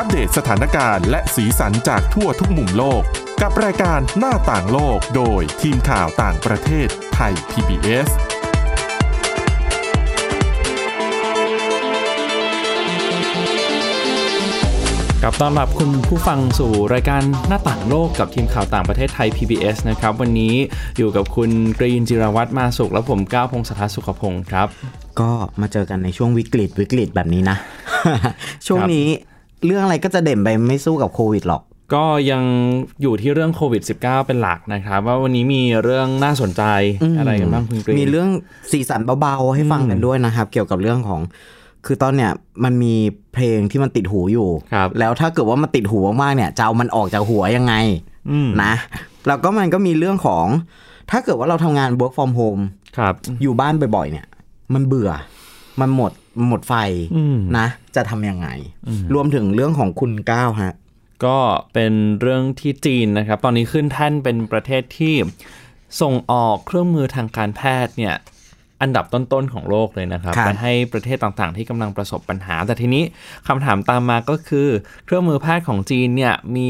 อัปเดตสถานการณ์และสีสันจากทั่วทุกมุมโลก กับรายการหน้าต่างโลกโดยทีมข่าวต่างประเทศไทย PBS กับต้อนรับคุณผู้ฟังสู่รายการหน้าต่างโลกกับทีมข่าวต่างประเทศไทย PBS นะครับ วันนี้อยู่กับคุณกรีนจิรวัตรมาสุขและผมก้าวพงศธรสุขพงศ์ครับ ก็มาเจอกันในช่วงวิกฤตวิกฤตแบบนี้นะ ช่วงนี้ เรื่องอะไรก็จะเด่นไปไม่สู้กับโควิดหรอก ก็ยังอยู่ที่เรื่องโควิด -19 เป็นหลักนะครับ ว่าวันนี้มีเรื่องน่าสนใจอะไรกันบ้างคุณกรีนมีเรื่องสีสันเบาๆให้ฟังกันด้วยนะครับ เกี่ยวกับเรื่องของคือตอนเนี้ยมันมีเพลงที่มันติดหูอยู่ครับแล้วถ้าเกิดว่ามันติดหูมากๆเนี่ยจะเอามันออกจากหัวยังไงอืมนะแล้วก็มันก็มีเรื่องของ ถ้าเกิดว่าเราทำงาน work from home ครับอยู่บ้านบ่อยๆเนี่ย มันเบื่อมันหมด หมดไฟอืมนะ จะทำยังไง รวมถึงเรื่องของคุณก้าวฮะ ก็เป็นเรื่องที่จีนนะครับ ตอนนี้ขึ้นแท่นเป็นประเทศที่ส่งออกเครื่องมือทางการแพทย์เนี่ย อันดับต้นๆของโลกเลยนะครับครับไปให้ประเทศต่างๆ ที่กำลังประสบปัญหา แต่ทีนี้คำถามตามมาก็คือ เครื่องมือแพทย์ของจีนเนี่ยมี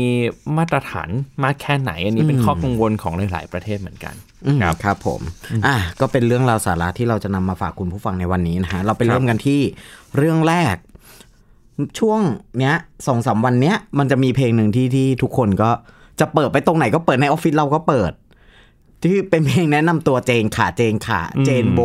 มาตรฐานมากแค่ไหน อันนี้เป็นข้อกังวลของหลาย ๆ ประเทศเหมือนกันอืมครับครับผมอะก็เป็นเรื่องราวสาระที่เราจะนำมาฝากคุณผู้ฟังในวันนี้นะฮะเราไปเริ่มกันที่เรื่องแรก ช่วงเนี้ยสองสามวันเนี้ยมันจะมีเพลงหนึ่งที่ที่ทุกคนก็จะเปิดไปตรงไหนก็เปิดในออฟฟิศเราก็เปิด ที่เป็นเพลงแนะนำตัวเจนขาเจนขาเจนโบ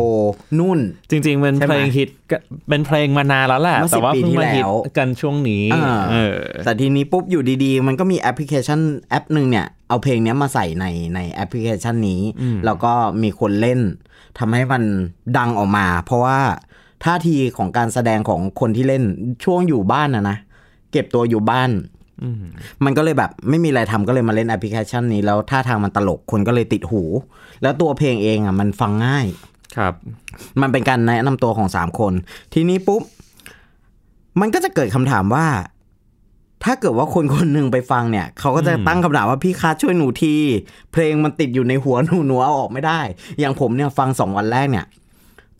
นุ่น จริง ๆ เป็นใช่ไหเพมลงฮิตก็เป็นเพลงมานานแล้วแหละเมื่อแต่ว่า10ปีเพิ่งที่มาฮิตแล้วกันช่วงนี้อ่าเออแต่ทีนี้ปุ๊บอยู่ดีๆ มันก็มีแอปพลิเคชันแอปหนึ่งเนี่ย เอาเพลงเนี้ยมาใส่ในในแอปพลิเคชันนี้ แล้วก็มีคนเล่นทำให้มันดังออกมา เพราะว่าท่าทีของการแสดงของคนที่เล่นช่วงอยู่บ้านนะนะเก็บตัวอยู่บ้าน มันก็เลยแบบไม่มีอะไรทำก็เลยมาเล่นแอปพลิเคชันนี้ แล้วท่าทางมันตลกคนก็เลยติดหู แล้วตัวเพลงเองอะมันฟังง่ายครับ มันเป็นการแนะนำตัวของสามคน ทีนี้ปุ๊บ มันก็จะเกิดคำถามว่า ถ้าเกิดว่าคนคนหนึ่งไปฟังเนี่ย เขาก็จะตั้งคำถามว่าพี่คะช่วยหนูที เพลงมันติดอยู่ในหัวหนูหนูเอาออกไม่ได้ อย่างผมเนี่ยฟังสองวันแรกเนี่ย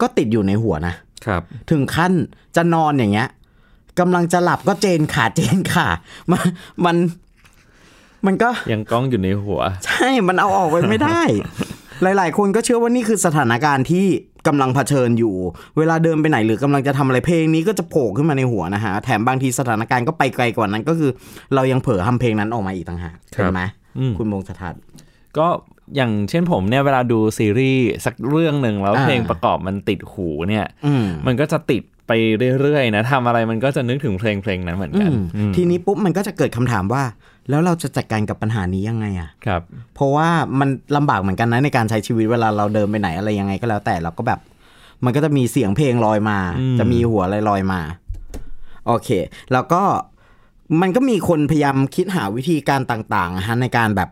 ก็ติดอยู่ในหัวนะครับ ถึงขั้นจะนอนอย่างเงี้ย กำลังจะหลับก็เจนขาเจนขามันมันมันก็ยังก้องอยู่ในหัว ใช่มันเอาออกไปไม่ได้ หลาย ๆ คนก็เชื่อว่านี่คือสถานการณ์ที่กำลังเผชิญอยู่ เวลาเดินไปไหนหรือกำลังจะทำอะไรเพลงนี้ก็จะโผล่ขึ้นมาในหัวนะฮะ แถมบางทีสถานการณ์ก็ไปไกลกว่านั้น ก็คือ เรายังเผลอทำเพลงนั้นออกมาอีกต่างหากครับเห็นไหมอืมคุณมงสถัดก็อย่างเช่นผมเนี่ยเวลาดูซีรีส์สักเรื่องหนึ่งแล้วอ่าเพลงประกอบมันติดหูเนี่ยอืมมันก็จะติด ไปเรื่อยๆนะทำอะไรมันก็จะนึกถึงเพลงเพลงนั้นเหมือนอืกันมอืมทีนี้ปุ๊บมันก็จะเกิดคำถามว่า แล้วเราจะจัดการกับปัญหานี้ยังไงอะครับ เพราะว่ามันลำบากเหมือนกันนะในการใช้ชีวิตเวลาเราเดินไปไหนอะไรยังไงก็แล้วแต่เราก็แบบ มันก็จะมีเสียงเพลงลอยมาอืมจะมีหัวอะไรลอยมา โอเค แล้วก็มันก็มีคนพยายามคิดหาวิธีการต่างๆนะฮะในการแบบ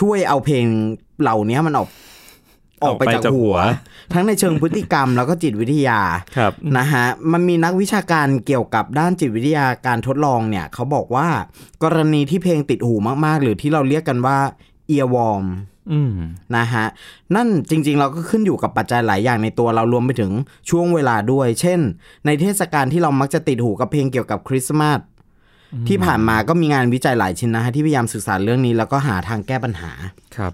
ช่วยเอาเพลงเหล่านี้มันออก ออกไปจากหัว ทั้งในเชิงพฤติกรรมแล้วก็จิตวิทยาครับนะฮะมันมีนักวิชาการเกี่ยวกับด้านจิตวิทยาการทดลองเนี่ยเขาบอกว่ากรณีที่เพลงติดหูมากๆ หรือที่เราเรียกกันว่า earworm อืมนะฮะนั่นจริงๆเราก็ขึ้นอยู่กับปัจจัยหลายอย่างในตัวเรารวมไปถึงช่วงเวลาด้วย เช่น ในเทศกาลที่เรามักจะติดหูกับเพลงเกี่ยวกับคริสต์มาสที่ผ่านมาก็มีงานวิจัยหลายชิ้นนะฮะที่พยายามศึกษาเรื่องนี้แล้วก็หาทางแก้ปัญหาครับ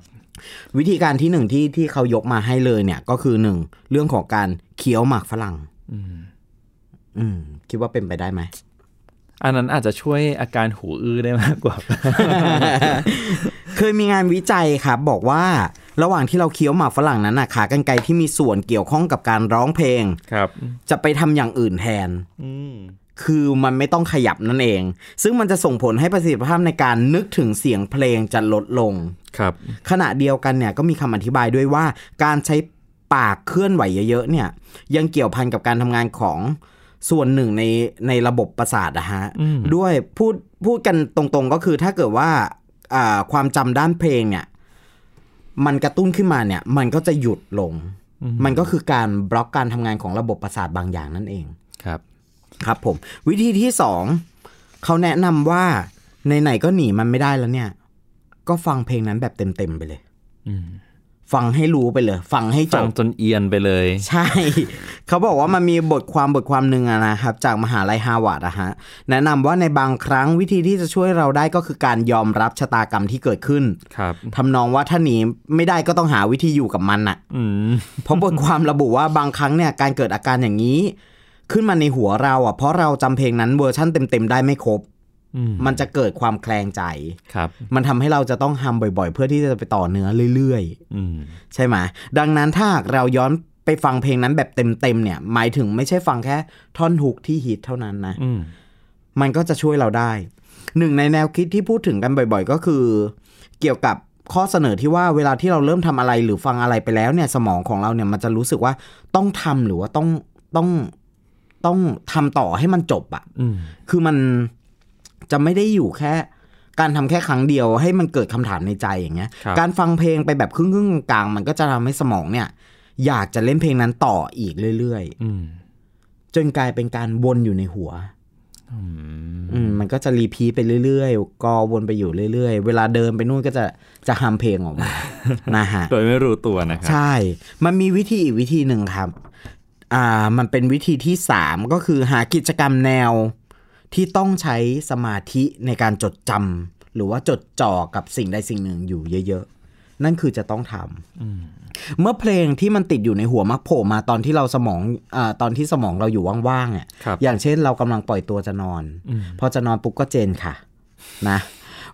วิธีการที่หนึ่งที่ที่เขายกมาให้เลยเนี่ย ก็คือหนึ่งเรื่องของการเคี้ยวหมากฝรั่งอืม คิดว่าเป็นไปได้ไหมอันนั้นอาจจะช่วยอาการหูอื้อได้มากกว่า เคยมีงานวิจัยครับ บอกว่าระหว่างที่เราเคี้ยวหมากฝรั่งนั้นนะขากรรไกรที่มีส่วนเกี่ยวข้องกับการร้องเพลงครับ จะไปทำอย่างอื่นแทนอืม คือมันไม่ต้องขยับนั่นเอง ซึ่งมันจะส่งผลให้ประสิทธิภาพในการนึกถึงเสียงเพลงจะลดลงครับ ขณะเดียวกันเนี่ยก็มีคำอธิบายด้วยว่า การใช้ปากเคลื่อนไหวเยอะๆเนี่ย ยังเกี่ยวพันกับการทำงานของส่วนหนึ่งในในระบบประสาทอะฮะอืมด้วยพูดพูดกันตรงๆก็คือถ้าเกิดว่าอ่าความจำด้านเพลงเนี่ย มันกระตุ้นขึ้นมาเนี่ย มันก็จะหยุดลง มันก็คือการบล็อกการทำงานของระบบประสาทบางอย่างนั่นเองครับ ครับผม วิธีที่สองเขาแนะนำว่าไหนๆก็หนีมันไม่ได้แล้วเนี่ย ก็ฟังเพลงนั้นแบบเต็มๆไปเลยอืมฟังให้รู้ไปเลย ฟังให้จฟังบจนเอียนไปเลยใช่ เขาบอกว่ามันมีบทความบทความหนึ่งอะนะครับ จากมหาลัยฮาร์วาร์ดอะฮะ แนะนำว่าในบางครั้งวิธีที่จะช่วยเราได้ก็คือการยอมรับชะตากรรมที่เกิดขึ้น ครับทำนองว่าถ้าหนีไม่ได้ก็ต้องหาวิธีอยู่กับมันอะอืมเพราะบทความระบุว่าบางครั้งเนี่ยการเกิดอาการอย่างนี้ ขึ้นมาในหัวเราอะเพราะเราจำเพลงนั้นเวอร์ชั่นเต็มๆได้ไม่ครบอืมมันจะเกิดความแคลงใจครับ มันทำให้เราจะต้องทำบ่อยๆ เพื่อที่จะไปต่อเนื้อเรื่อยๆอืมใช่ไหมดังนั้นถ้าหากเราย้อนไปฟังเพลงนั้นแบบเต็มๆเนี่ย หมายถึงไม่ใช่ฟังแค่ท่อน hook ที่ฮิตเท่านั้นนะอืมมันก็จะช่วยเราได้ หนึ่งในแนวคิดที่พูดถึงกันบ่อย ๆ ก็คือ เกี่ยวกับข้อเสนอที่ว่าเวลาที่เราเริ่มทำอะไรหรือฟังอะไรไปแล้วเนี่ย สมองของเราเนี่ยมันจะรู้สึกว่าต้องทำหรือว่าต้องต้อง ต้องทำต่อให้มันจบอะอืมคือมันจะไม่ได้อยู่แค่ การทำแค่ครั้งเดียวให้มันเกิดคำถามในใจอย่างเงี้ยครับการฟังเพลงไปแบบครึ่งๆกลางๆมันก็จะทำให้สมองเนี่ย อยากจะเล่นเพลงนั้นต่ออีกเรื่อยอืมๆจนกลายเป็นการวนอยู่ในหัวอืมอืมมันก็จะรีพีทไปเรื่อยๆกอวนไปอยู่เรื่อยๆ เวลาเดินไปนู่นก็จะจะฮัมเพลงออกมานะฮะ โดยไม่รู้ตัวนะครับ ใช่ มันมีวิธีอีกวิธีหนึ่งครับ อ่ามันเป็นวิธีที่สามก็คือหากิจกรรมแนวที่ต้องใช้สมาธิในการจดจำหรือว่าจดจ่อกับสิ่งใดสิ่งหนึ่งอยู่เยอะๆ นั่นคือจะต้องทำเมื่อเพลงที่มันติดอยู่ในหัวมักโผล่มาตอนที่เราสมองอ่าตอนที่สมองเราอยู่ว่างๆอะครับอย่างเช่นเรากำลังปล่อยตัวจะนอนพอจะนอนปุ๊บก็เจนค่ะ นะ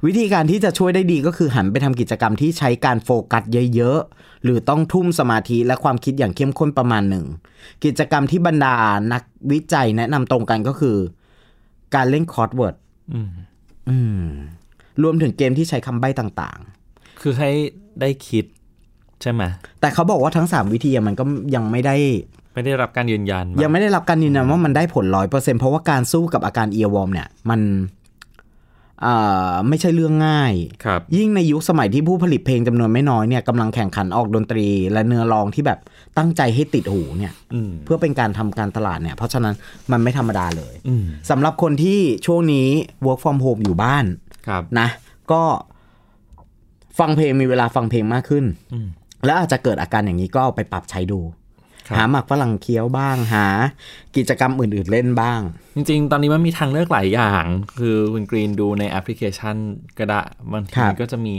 วิธีการที่จะช่วยได้ดีก็คือหันไปทำกิจกรรมที่ใช้การโฟกัสเยอะๆ หรือต้องทุ่มสมาธิและความคิดอย่างเข้มข้นประมาณหนึ่ง กิจกรรมที่บรรดานักวิจัยแนะนำตรงกันก็คือ การเล่น crossword อืมอืมรวมถึงเกมที่ใช้คำใบ้ต่างคือให้ได้คิดใช่ไหมๆแต่เขาบอกว่าทั้ง3วิธีอะมันก็ยังไม่ได้ไม่ได้รับการยืนยัน ยังไม่ได้รับการยืนยันว่ามันได้ผลร้อยเปอร์เซ็นต์เพราะว่าการสู้กับอาการ earworm เนี่ย มันเอ่อ ไม่ใช่เรื่องง่ายครับยิ่งในยุคสมัยที่ผู้ผลิตเพลงจำนวนไม่น้อยเนี่ยกำลังแข่งขันออกดนตรี และเนื้อร้องที่แบบตั้งใจให้ติดหูเนี่ยอืมเพื่อเป็นการทำการตลาดเนี่ย เพราะฉะนั้นมันไม่ธรรมดาเลยอืมสำหรับคนที่ช่วงนี้ work from home อยู่บ้านครับนะ ก็ฟังเพลงมีเวลาฟังเพลงมากขึ้นอืมแล้วอาจจะเกิดอาการอย่างนี้ก็เอาไปปรับใช้ดูครับ หาหมักฝรั่งเคี้ยวบ้างหา กิจกรรมอื่น ๆเล่นบ้าง จริง ๆ ตอนนี้มันมีทางเลือกหลายอย่าง คือคุณกรีนดูในแอปพลิเคชันก็ได้บางทีครับก็จะมี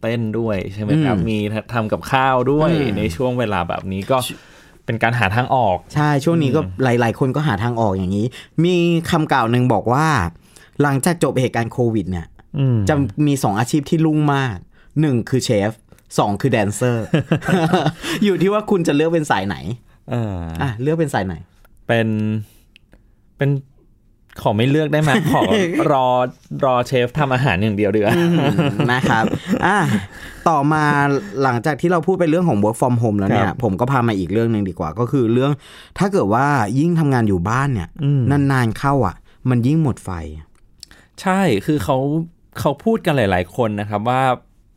เต้นด้วยใช่ไหมครับอืมมีทำกับข้าวด้วยอืมในช่วงเวลาแบบนี้ก็เป็นการหาทางออก ใช่ช่วงนี้ก็หลาย ๆ คนก็หาทางออกอย่างนี้ มีคำกล่าวหนึ่งบอกว่า หลังจากจบเหตุการณ์โควิดเนี่ยอืมจะมีสองอาชีพที่รุ่งมากหนึ่งคือเชฟสองคือแดนเซอร์ อยู่ที่ว่าคุณจะเลือกเป็นสายไหน เอออะเลือกเป็นสายไหน เป็นเป็นขอไม่เลือกได้ไหมขอรอรอเชฟทำอาหารอย่างเดียวดีกว่านะครับอะต่อมาหลังจากที่เราพูดไปเรื่องของ work from home แล้วเนี่คยรับผมก็พามาอีกเรื่องหนึ่งดีกว่า ก็คือเรื่องถ้าเกิดว่ายิ่งทำงานอยู่บ้านเนี่ยอืมนานๆเข้าอะ มันยิ่งหมดไฟ ใช่คือเขาเขาพูดกันหลาย ๆ คนนะครับว่า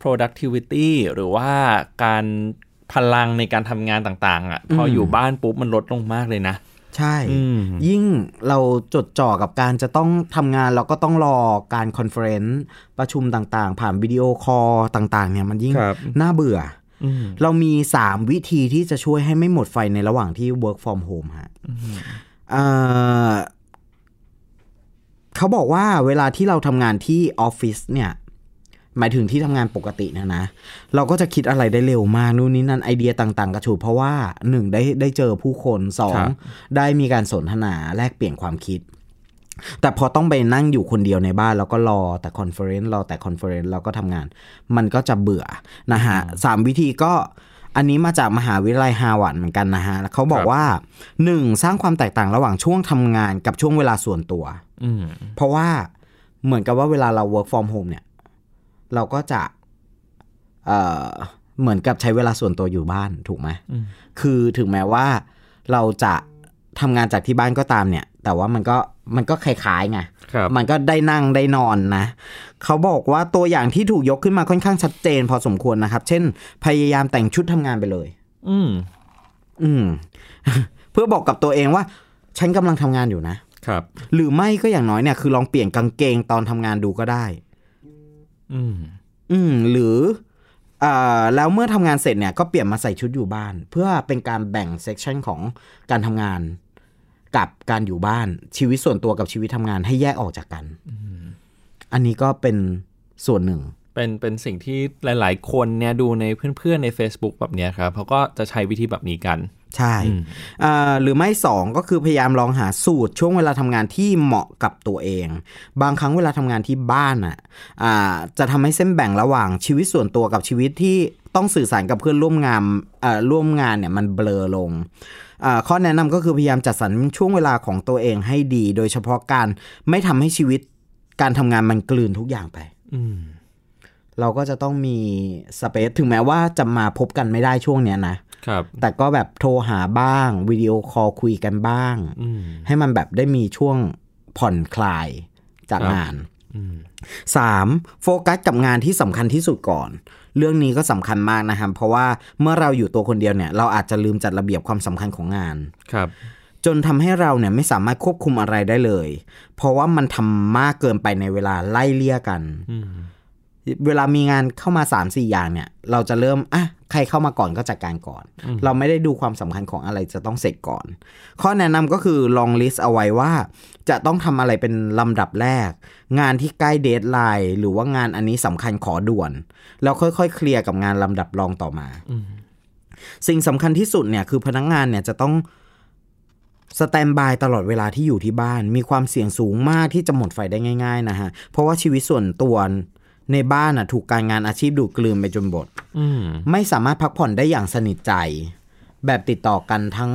productivity หรือว่าการ พลังในการทำงานต่าง ๆ อะ พออยู่บ้านปุ๊บมันลดลงมากเลยนะ ใช่อืมยิ่งเราจดจ่อกับการจะต้องทำงานเราก็ต้องรอการ conference ประชุมต่างๆ ผ่าน video call ต่างๆ เนี่ยมันยิ่งครับน่าเบื่ออืมเรามี 3 วิธีที่จะช่วยให้ไม่หมดไฟในระหว่างที่ work from home ฮะเอ่อเขาบอกว่าเวลาที่เราทำงานที่ออฟฟิศเนี่ย หมายถึงที่ทำงานปกติเนะนะ เราก็จะคิดอะไรได้เร็วมากนู่นนี่นั่นไอเดียต่างๆ กระฉูดเพราะว่าหนึ่งได้ได้เจอผู้คนสองครับได้มีการสนทนาแลกเปลี่ยนความคิด แต่พอต้องไปนั่งอยู่คนเดียวในบ้าน แล้วก็รอแต่ conference รอแต่ conference แล้วก็ทำงาน มันก็จะเบื่อนะฮะสามวิธีก็อันนี้มาจากมหาวิทยาลัยฮาร์วาร์ดเหมือนกันนะฮะแล้วเขาบอกครับว่าหนึ่งสร้างความแตกต่างระหว่างช่วงทำงานกับช่วงเวลาส่วนตัวอืมเพราะว่าเหมือนกับว่าเวลาเรา work from home เนี่ย เราก็จะเอ่อเหมือนกับใช้เวลาส่วนตัวอยู่บ้านถูกไหมอืมคือถึงแม้ว่าเราจะทำงานจากที่บ้านก็ตามเนี่ย แต่ว่ามันก็มันก็คล้ายๆไงครับมันก็ได้นั่งได้นอนนะ เขาบอกว่าตัวอย่างที่ถูกยกขึ้นมาค่อนข้างชัดเจนพอสมควรนะครับ เช่น พยายามแต่งชุดทำงานไปเลย อืม อืม เพื่อบอกกับตัวเองว่า ฉันกำลังทำงานอยู่นะครับ หรือไม่ก็อย่างน้อยเนี่ยคือลองเปลี่ยนกางเกงตอนทำงานดูก็ได้ อืม อืม หรือเอ่อแล้วเมื่อทำงานเสร็จเนี่ยก็เปลี่ยนมาใส่ชุดอยู่บ้าน เพื่อเป็นการแบ่งเซกชันของการทำงานกับการอยู่บ้านชีวิตส่วนตัวกับชีวิตทำงานให้แยกออกจากกันอันนี้ก็เป็นส่วนหนึ่ง เป็นเป็นสิ่งที่หลาย ๆ คนเนี่ยดูในเพื่อน ๆ ใน Facebook แบบเนี้ยครับเขาก็จะใช้วิธีแบบนี้กัน ใช่อ่าหรือไม่สองก็คือพยายามลองหาสูตรช่วงเวลาทำงานที่เหมาะกับตัวเอง บางครั้งเวลาทำงานที่บ้านอะอ่าจะทำให้เส้นแบ่งระหว่างชีวิตส่วนตัวกับชีวิตที่ต้องสื่อสารกับเพื่อนร่วมงานอ่าร่วมงานเนี่ยมันเบลอลงอ่าข้อแนะนำก็คือพยายามจัดสรรช่วงเวลาของตัวเองให้ดี โดยเฉพาะการไม่ทำให้ชีวิตการทำงานมันกลืนทุกอย่างไปอืมเราก็จะต้องมี space ถึงแม้ว่าจะมาพบกันไม่ได้ช่วงเนี้ยนะ ครับ แต่ก็แบบโทรหาบ้างวิดีโอคอลคุยกันบ้างอืมให้มันแบบได้มีช่วงผ่อนคลายจากครับงานอืมสามโฟกัสกับงานที่สำคัญที่สุดก่อน เรื่องนี้ก็สำคัญมากนะครับ เพราะว่าเมื่อเราอยู่ตัวคนเดียวเนี่ย เราอาจจะลืมจัดระเบียบความสำคัญของงานครับจนทำให้เราเนี่ยไม่สามารถควบคุมอะไรได้เลย เพราะว่ามันทำมากเกินไปในเวลาไล่เลี่ยกันอืม เวลามีงานเข้ามา 3 4 อย่างเนี่ย เราจะเริ่มอะใครเข้ามาก่อนก็จัดการก่อน เราไม่ได้ดูความสำคัญของอะไรจะต้องเสร็จก่อน ข้อแนะนำก็คือลอง list เอาไว้ว่า จะต้องทำอะไรเป็นลำดับแรก งานที่ใกล้ deadline หรือว่างานอันนี้สำคัญขอด่วน แล้วค่อยๆ เคลียร์กับงานลำดับรองต่อมา สิ่งสำคัญที่สุดเนี่ยคือพนักงานเนี่ยจะต้องสแตนบายตลอดเวลาที่อยู่ที่บ้าน มีความเสี่ยงสูงมากที่จะหมดไฟได้ง่าย ๆ นะฮะ เพราะว่าชีวิตส่วนตัว ในบ้านอะถูกการงานอาชีพดูดกลืนไปจนหมดอืมไม่สามารถพักผ่อนได้อย่างสนิทใจ แบบติดต่อกันทั้ง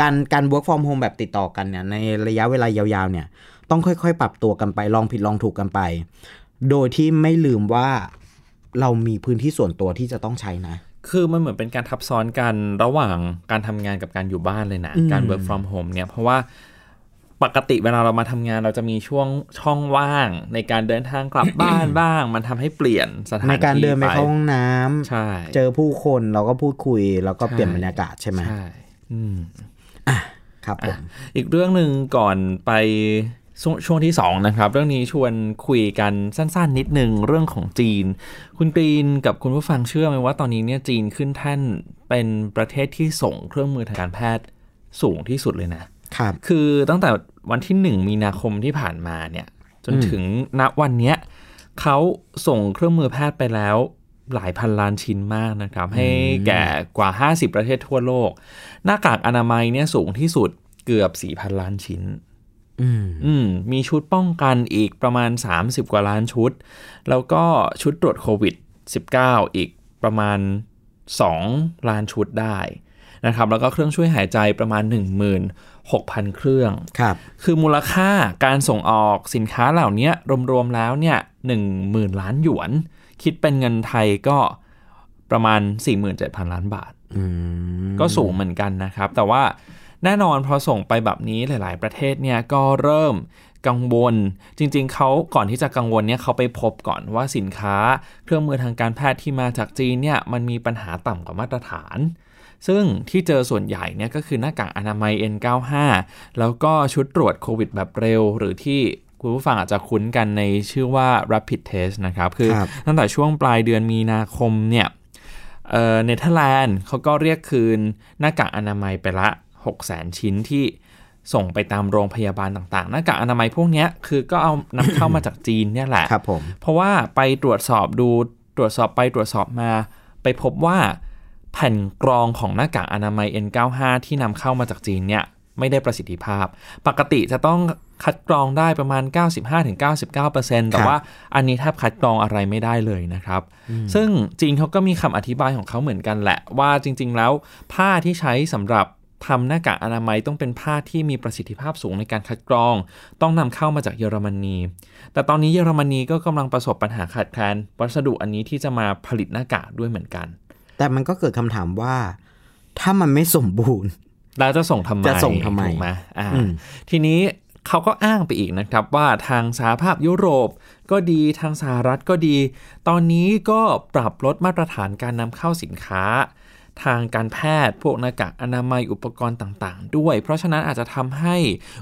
การการ work from home แบบติดต่อกันเนี่ยในระยะเวลายาวๆ เนี่ย ต้องค่อยๆ ปรับตัวกันไปลองผิดลองถูกกันไป โดยที่ไม่ลืมว่าเรามีพื้นที่ส่วนตัวที่จะต้องใช้นะ คือมันเหมือนเป็นการทับซ้อนกันระหว่างการทำงานกับการอยู่บ้านเลยนะ การ work from home เนี่ยเพราะว่า ปกติเวลาเรามาทำงานเราจะมีช่วงช่องว่าง ในการเดินทางกลับบ้านบ้าง มันทำให้เปลี่ยนสถานในที่การเดินไปเข้าห้องน้ำใช่เจอผู้คนเราก็พูดคุย แล้วก็ใช่เปลี่ยนบรรยากาศใช่ไหมใช่อืมครับผมอีกเรื่องหนึ่งก่อนไปชวงช่วงที่ 2 นะครับ เรื่องนี้ชวนคุยกันสั้น ๆ นิดนึงเรื่องของจีน คุณกรีนกับคุณผู้ฟังเชื่อไหมว่าตอนนี้เนี่ยจีนขึ้นแท่นเป็นประเทศที่ส่งเครื่องมือทางการแพทย์สูงที่สุดเลยนะ ครับ คือตั้งแต่วันที่ 1 มีนาคมที่ผ่านมาเนี่ยจนถึงณวันเนี้ยเขาส่งเครื่องมือแพทย์ไปแล้วหลายพันล้านชิ้นมากนะครับ ให้แก่กว่า 50 ประเทศทั่วโลก หน้ากากอนามัยเนี่ยสูงที่สุดเกือบ 4,000 ล้านชิ้นอืมอืมมีชุดป้องกันอีกประมาณ 30 กว่าล้านชุด แล้วก็ชุดตรวจโควิด -19 อีกประมาณ 2 ล้านชุดได้นะครับ แล้วก็เครื่องช่วยหายใจประมาณ 16,000 เครื่องครับคือมูลค่าการส่งออกสินค้าเหล่านี้รวมๆแล้วเนี่ย10,000 ล้านหยวน คิดเป็นเงินไทยก็ประมาณ 47,000 ล้านบาทอืมก็สูงเหมือนกันนะครับ แต่ว่าแน่นอนพอส่งไปแบบนี้หลาย ๆ ประเทศเนี่ยก็เริ่มกังวล จริง ๆ เขาก่อนที่จะกังวลเนี่ยเขาไปพบก่อนว่าสินค้า เครื่องมือทางการแพทย์ที่มาจากจีนเนี่ยมันมีปัญหาต่ำกว่ามาตรฐาน ซึ่งที่เจอส่วนใหญ่เนี่ยก็คือหน้ากากอนามัย N95 แล้วก็ชุดตรวจโควิดแบบเร็ว หรือที่คุณผู้ฟังอาจจะคุ้นกันในชื่อว่า rapid test นะครับ คือครับตั้งแต่ช่วงปลายเดือนมีนาคมเนี่ยเอ่อเนเธอร์แลนด์เขาก็เรียกคืนหน้ากากอนามัยไปละ 6 0 0 0 0ชิ้นที่ส่งไปตามโรงพยาบาลต่างๆ หน้ากากอนามัยพวกเนี้ยคือก็เอานำเข้ามาจากจีนเนี่ยแหละครับผมเพราะว่าไปตรวจสอบดูตรวจสอบไปตรวจสอบมา ไปพบว่า แผ่นกรองของหน้ากากอนามัย N95 ที่นำเข้ามาจากจีนเนี่ยไม่ได้ประสิทธิภาพ ปกติจะต้องคัดกรองได้ประมาณ 95-99%แต่ว่าอันนี้แทบคัดกรองอะไรไม่ได้เลยนะครับ ซึ่งจีนเขาก็มีคำอธิบายของเขาเหมือนกันแหละ ว่าจริง ๆ แล้วผ้าที่ใช้สำหรับทำหน้ากากอนามัยต้องเป็นผ้าที่มีประสิทธิภาพสูงในการคัดกรอง ต้องนำเข้ามาจากเยอรมนี แต่ตอนนี้เยอรมนีก็กำลังประสบปัญหาขาดแคลนวัสดุอันนี้ที่จะมาผลิตหน้ากากด้วยเหมือนกัน แต่มันก็เกิดคำถามว่า ถ้ามันไม่สมบูรณ์แล้วจะส่งทำไมจะส่งทำไมถูกไหมอ่าอืมทีนี้เขาก็อ้างไปอีกนะครับว่าทางสหภาพยุโรปก็ดีทางสหรัฐก็ดี ตอนนี้ก็ปรับลดมาตรฐานการนำเข้าสินค้า ทางการแพทย์ พวกหน้ากากอนามัยอุปกรณ์ต่างๆ ด้วย เพราะฉะนั้นอาจจะทำให้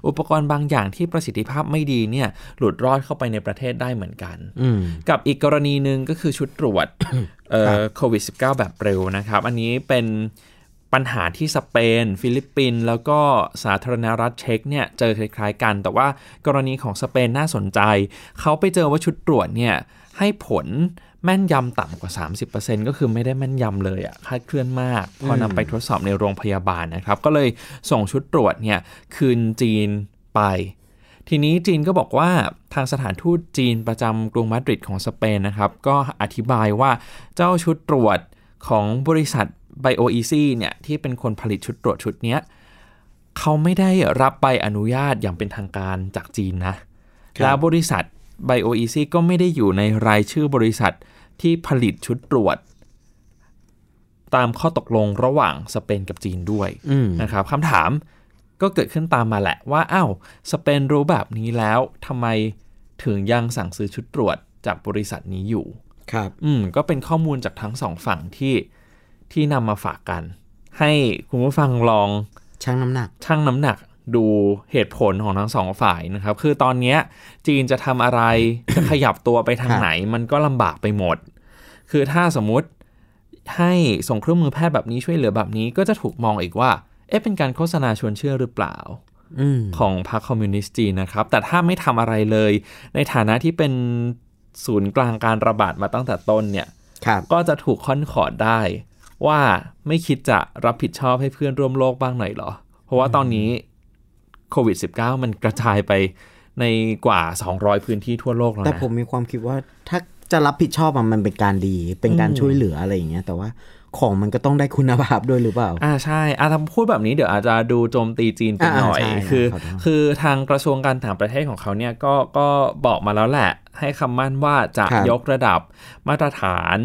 อุปกรณ์บางอย่างที่ประสิทธิภาพไม่ดีเนี่ยหลุดรอดเข้าไปในประเทศได้เหมือนกันอืมกับอีกกรณีหนึ่งก็คือชุดตรวจเอ่อโควิด -19 แบบเร็วนะครับ อันนี้เป็น ปัญหาที่สเปน ฟิลิปปินส์แล้วก็สาธารณรัฐเช็กเนี่ยเจอคล้ายๆกัน แต่ว่ากรณีของสเปนน่าสนใจ เขาไปเจอว่าชุดตรวจเนี่ยให้ผลแม่นยำต่ำกว่า 30%ก็คือไม่ได้แม่นยำเลยอะคาดเคลื่อนมาก พอนำไปทดสอบในโรงพยาบาลนะครับ ก็เลยส่งชุดตรวจเนี่ยคืนจีนไป ทีนี้จีนก็บอกว่าทางสถานทูตจีนประจำกรุงมาดริดของสเปนนะครับ ก็อธิบายว่าเจ้าชุดตรวจของบริษัท BioEasy เนี่ยที่เป็นคนผลิตชุดตรวจชุดเนี้ยเขาไม่ได้รับใบอนุญาตอย่างเป็นทางการจากจีนนะครับแล้วบริษัท BioEasy ก็ไม่ได้อยู่ในรายชื่อบริษัทที่ผลิตชุดตรวจ ตามข้อตกลงระหว่างสเปนกับจีนด้วยอืมนะครับคำถามก็เกิดขึ้นตามมาแหละว่าอ้าวสเปนรู้แบบนี้แล้วทำไมถึงยังสั่งซื้อชุดตรวจจากบริษัทนี้อยู่ ครับ อืมก็เป็นข้อมูลจากทั้งสองฝั่งที่ ที่นำมาฝากกัน ให้คุณผู้ฟังลองช่างน้ำหนัก ชั่งน้ำหนักดูเหตุผลของทั้งสองฝ่ายนะครับ คือตอนเนี้ยจีนจะทำอะไร จะขยับตัวไปทางครับไหน มันก็ลำบากไปหมด คือถ้าสมมุติให้ส่งเครื่องมือแพทย์แบบนี้ช่วยเหลือแบบนี้ก็จะถูกมองอีกว่า เอ๊ะเป็นการโฆษณาชวนเชื่อหรือเปล่าอืมของพรรคคอมมิวนิสต์จีนนะครับ แต่ถ้าไม่ทำอะไรเลย ในฐานะที่เป็นศูนย์กลางการระบาดมาตั้งแต่ต้นเนี่ยครับก็จะถูกค่อนขอดได้ ว่าไม่คิดจะรับผิดชอบให้เพื่อนร่วมโลกบ้างหน่อยเหรอ เพราะว่าตอนนี้โควิด -19 มันกระจายไปในกว่า 200 พื้นที่ทั่วโลกแล้วแต่นะผมมีความคิดว่าถ้าจะรับผิดชอบอะมันเป็นการดี เป็นการช่วยเหลืออะไรอย่างเงี้ย แต่ว่าของมันก็ต้องได้คุณภาพด้วยหรือเปล่า อ่าใช่อาถ้าพูดแบบนี้เดี๋ยวอาจจะดูโจมตีจีนไปอ่าหน่อยใช่คือขอโทษคือทางกระทรวงการต่างประเทศของเขาเนี่ยก็ ก็บอกมาแล้วแหละ ให้คำมั่นว่าจะครับยกระดับมาตรฐาน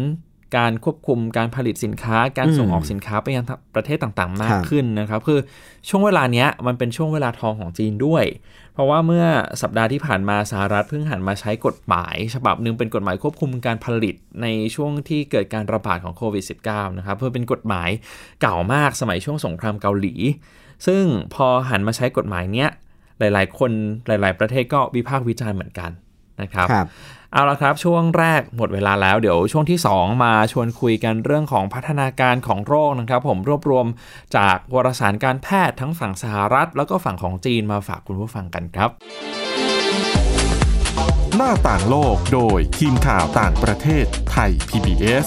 การควบคุมการผลิตสินค้า การส่งอืมออกสินค้าไปยังประเทศต่างๆ มากครับขึ้นนะครับคือช่วงเวลาเนี้ยมันเป็นช่วงเวลาทองของจีนด้วย เพราะว่าเมื่อสัปดาห์ที่ผ่านมาสหรัฐเพิ่งหันมาใช้กฎหมาย ฉบับหนึ่งเป็นกฎหมายควบคุมการผลิตในช่วงที่เกิดการระบาดของโควิด -19 นะครับเพื่อเป็นกฎหมายเก่ามากสมัยช่วงสงครามเกาหลี ซึ่งพอหันมาใช้กฎหมายเนี้ยหลาย ๆ คนหลาย ๆ ประเทศก็วิพากษ์วิจารณ์เหมือนกันนะครับครับ เอาละครับ ช่วงแรกหมดเวลาแล้วเดี๋ยวช่วงที่ 2 มาชวนคุยกันเรื่องของพัฒนาการของโรคนะครับ ผมรวบรวมจากวารสารการแพทย์ทั้งฝั่งสหรัฐ แล้วก็ฝั่งของจีนมาฝากคุณผู้ฟังกันครับ หน้าต่างโลกโดยทีมข่าวต่างประเทศไทย PBS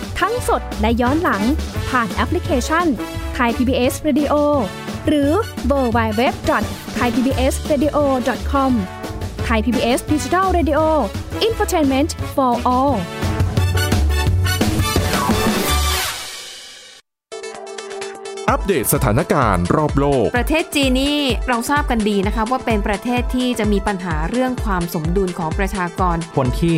ทั้งสดและย้อนหลังผ่านแอปพลิเคชันไทย PBS Radio หรือ World Wide Web Thai PBS Radio.com Thai PBS Digital Radio Infotainment for all อัปเดตสถานการณ์รอบโลก ประเทศจีนนี่เราทราบกันดีนะคะว่าเป็นประเทศที่จะมีปัญหาเรื่องความสมดุลของประชากร คนที่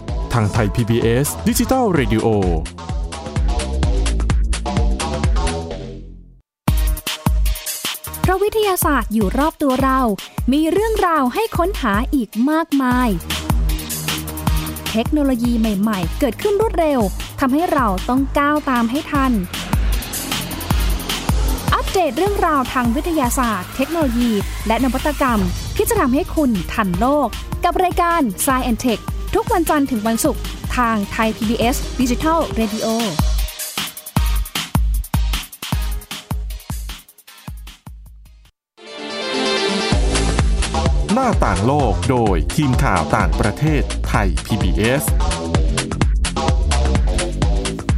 ทางไทย PBS ดิจิทัล Radio เพราะวิทยาศาสตร์อยู่รอบตัวเรา มีเรื่องราวให้ค้นหาอีกมากมาย เทคโนโลยีใหม่ ๆ เกิดขึ้นรวดเร็ว ทำให้เราต้องก้าวตามให้ทัน อัปเดตเรื่องราวทางวิทยาศาสตร์ เทคโนโลยี และนวัตกรรมที่จะทำให้คุณทันโลก กับรายการ Science and t e c h ทุกวันจันทร์ถึงวันศุกร์ทางไทย PBS Digital Radio หน้าต่างโลกโดยทีมข่าวต่างประเทศไทย PBS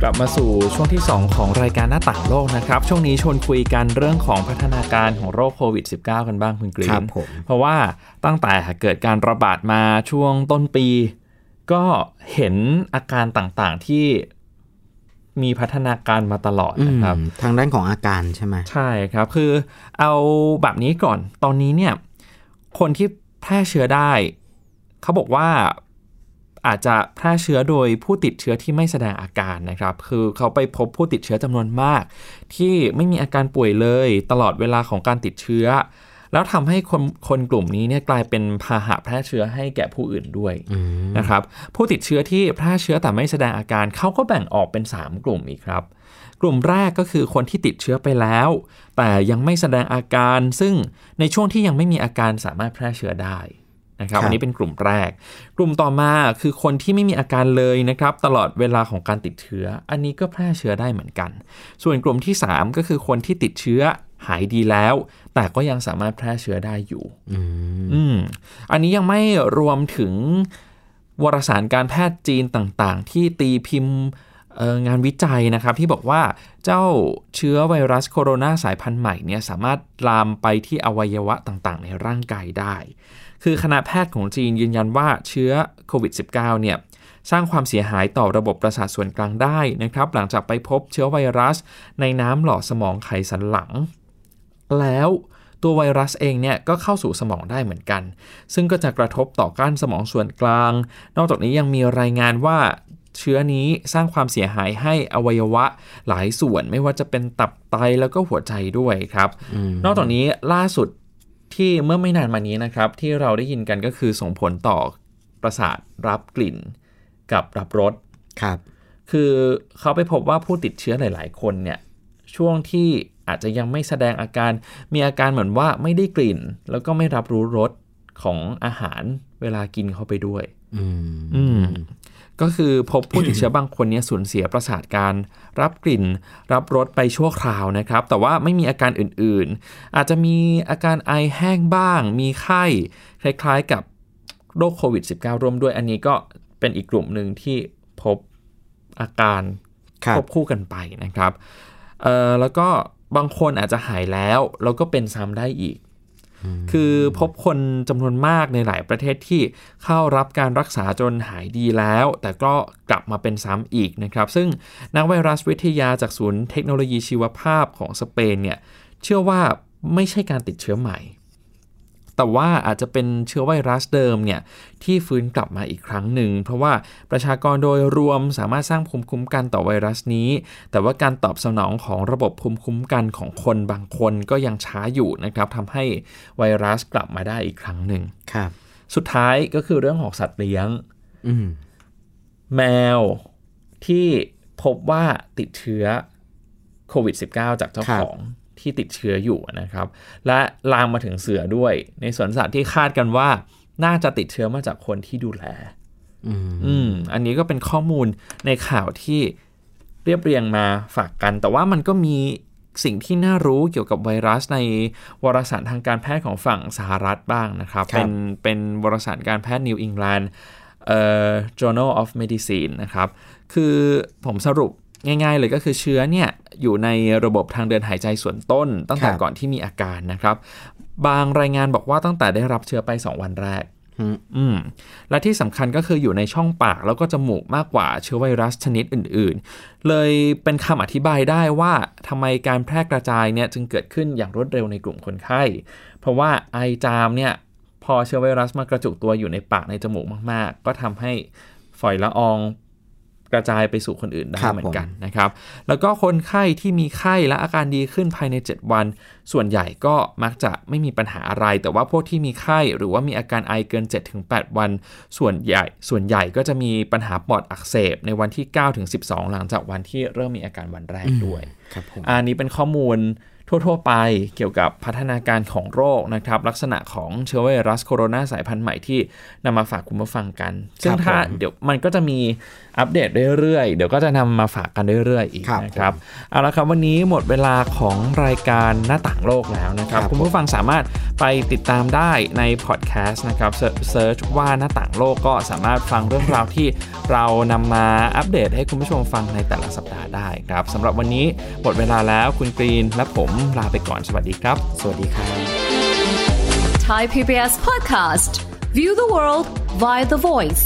กลับมาสู่ช่วงที่ 2 ของรายการหน้าต่างโลกนะครับ ช่วงนี้ชวนคุยกันเรื่องของพัฒนาการของโรคโควิด -19 กันบ้างคุณกรีครันบผมเพราะว่าตั้งแต่เกิดการระบาดมาช่วงต้นปี ก็เห็นอาการต่างๆที่มีพัฒนาการมาตลอดนะครับอืมทางด้านของอาการใช่ไหมใช่ครับ คือเอาแบบนี้ก่อนตอนนี้เนี่ย คนที่แพร่เชื้อได้ เขาบอกว่าอาจจะแพร่เชื้อโดยผู้ติดเชื้อที่ไม่แสดงอาการนะครับ คือเขาไปพบผู้ติดเชื้อจำนวนมาก ที่ไม่มีอาการป่วยเลย ตลอดเวลาของการติดเชื้อ แล้วทำให้คนคนกลุ่มนี้เนี่ยกลายเป็นพาหะแพร่เชื้อให้แก่ผู้อื่นด้วยนะครับผู้ติดเชื้อที่แพร่เชื้อแต่ไม่แสดงอาการเขาก็แบ่งออกเป็น 3 กลุ่มอีกครับ กลุ่มแรกก็คือคนที่ติดเชื้อไปแล้ว แต่ยังไม่แสดงอาการ ซึ่งในช่วงที่ยังไม่มีอาการสามารถแพร่เชื้อได้นะครับครับอันนี้เป็นกลุ่มแรก กลุ่มต่อมาคือคนที่ไม่มีอาการเลยนะครับ ตลอดเวลาของการติดเชื้อ อันนี้ก็แพร่เชื้อได้เหมือนกัน ส่วนกลุ่มที่ 3 ก็คือคนที่ติดเชื้อหายดีแล้ว แต่ก็ยังสามารถแพร่เชื้อได้อยู่อืมอันนี้ยังไม่รวมถึงวารสารการแพทย์จีนต่างๆ ที่ตีพิมพ์เอ่องานวิจัยนะครับที่บอกว่าเจ้าเชื้อไวรัสโคโรนาสายพันธุ์ใหม่เนี่ยสามารถลามไปที่อวัยวะต่างๆ ในร่างกายได้ คือคณะแพทย์ของจีนยืนยันว่าเชื้อโควิด -19 เนี่ยสร้างความเสียหายต่อระบบประสาทส่วนกลางได้นะครับ หลังจากไปพบเชื้อไวรัสในน้ำหล่อสมองไขสันหลัง แล้วตัวไวรัสเองเนี่ยก็เข้าสู่สมองได้เหมือนกัน ซึ่งก็จะกระทบต่อก้านสมองส่วนกลาง นอกจากนี้ยังมีรายงานว่าเชื้อนี้สร้างความเสียหายให้อวัยวะหลายส่วนไม่ว่าจะเป็นตับไตแล้วก็หัวใจด้วยครับนอกจากนี้ล่าสุดที่เมื่อไม่นานมานี้นะครับ ที่เราได้ยินกันก็คือส่งผลต่อประสาทรับกลิ่นกับรับรสครับ คือเขาไปพบว่าผู้ติดเชื้อหลาย ๆ คนเนี่ยช่วงที่ อาจจะยังไม่แสดงอาการ มีอาการเหมือนว่าไม่ได้กลิ่น แล้วก็ไม่รับรู้รสของอาหารเวลากินเข้าไปด้วยอืมอืมก็คือพบผู้ติดเชื้อบางคนเนี่ยสูญเสียประสาทการ รับกลิ่น รับรสไปชั่วคราวนะครับ แต่ว่าไม่มีอาการอื่นๆ อาจจะมีอาการไอแห้งบ้าง มีไข้ คล้ายๆกับโรคโควิด -19 ร่วมด้วย อันนี้ก็เป็นอีกกลุ่มหนึ่งที่พบอาการครับควบคู่กันไปนะครับเอ่อแล้วก็ บางคนอาจจะหายแล้ว แล้วก็เป็นซ้ำได้อีก คือพบคนจำนวนมากในหลายประเทศที่เข้ารับการรักษาจนหายดีแล้ว แต่ก็กลับมาเป็นซ้ำอีกนะครับ ซึ่งนักไวรัสวิทยาจากศูนย์เทคโนโลยีชีวภาพของสเปนเนี่ยเชื่อว่าไม่ใช่การติดเชื้อใหม่ แต่ว่าอาจจะเป็นเชื้อไวรัสเดิมเนี่ยที่ฟื้นกลับมาอีกครั้งหนึ่ง เพราะว่าประชากรโดยรวมสามารถสร้างภูมิคุ้มกันต่อไวรัสนี้ แต่ว่าการตอบสนองของระบบภูมิคุ้มกันของคนบางคนก็ยังช้าอยู่นะครับทำให้ไวรัสกลับมาได้อีกครั้งหนึ่งครับ สุดท้ายก็คือเรื่องของสัตว์เลี้ยงอืมแมวที่พบว่าติดเชื้อโควิด -19 จากเจ้าครับของ ที่ติดเชื้ออยู่นะครับ และลามมาถึงเสือด้วย ในสวนสัตว์ที่คาดกันว่า น่าจะติดเชื้อมาจากคนที่ดูแลอืมอืมอันนี้ก็เป็นข้อมูลในข่าวที่เรียบเรียงมาฝากกัน แต่ว่ามันก็มีสิ่งที่น่ารู้เกี่ยวกับไวรัสในวารสารทางการแพทย์ของฝั่งสหรัฐบ้างนะครับครับเป็นเป็นวารสารการแพทย์ New England เอ่อ Journal of Medicine นะครับ คือผมสรุป ง่าย ๆ เลยก็คือเชื้อเนี่ยอยู่ในระบบทางเดินหายใจส่วนต้น ตั้งแต่ครับก่อนที่มีอาการนะครับ บางรายงานบอกว่าตั้งแต่ได้รับเชื้อไป 2 วันแรกอืมอืมและที่สำคัญก็คืออยู่ในช่องปากแล้วก็จมูกมากกว่าเชื้อไวรัสชนิดอื่น ๆ เลยเป็นคำอธิบายได้ว่าทำไมการแพร่กระจายเนี่ยจึงเกิดขึ้นอย่างรวดเร็วในกลุ่มคนไข้ เพราะว่าไอจามเนี่ยพอเชื้อไวรัสมากระจุกตัวอยู่ในปากในจมูกมาก ๆ ก็ทำให้ฝอยละออง กระจายไปสู่คนอื่นได้ครับเหมือนกันนะครับ แล้วก็คนไข้ที่มีไข้และอาการดีขึ้นภายใน 7 วัน ส่วนใหญ่ก็มักจะไม่มีปัญหาอะไร แต่ว่าพวกที่มีไข้หรือว่ามีอาการไอเกิน 7-8 วัน ส่วนใหญ่ส่วนใหญ่ก็จะมีปัญหาปอดอักเสบในวันที่ 9-12 หลังจากวันที่เริ่มมีอาการวันแรกด้วยครับผมอันนี้เป็นข้อมูลทั่ว ๆ ไปเกี่ยวกับพัฒนาการของโรคนะครับ ลักษณะของเชื้อไวรัสโคโรนาสายพันธุ์ใหม่ที่นำมาฝากคุณผู้ฟังกัน ซึ่งถ้าผมเดี๋ยวมันก็จะมีอัปเดตเรื่อยๆ เดี๋ยวก็จะนำมาฝากกันเรื่อยๆ อีกครับนะครับเอาละครับวันนี้หมดเวลาของรายการหน้าต่างโลกแล้วนะครับครับ คุณผู้ฟังสามารถไปติดตามได้ในพอดแคสต์นะครับเซิร์ชว่าหน้าต่างโลกก็สามารถฟังเรื่องราวที่เรานำมาอัปเดตให้คุณผู้ชมฟังในแต่ละสัปดาห์ได้ครับสำหรับวันนี้หมดเวลาแล้วคุณกรีนและผมลาไปก่อนสวัสดีครับ สวัสดีครับ Thai PBS podcast. View the world via the voice.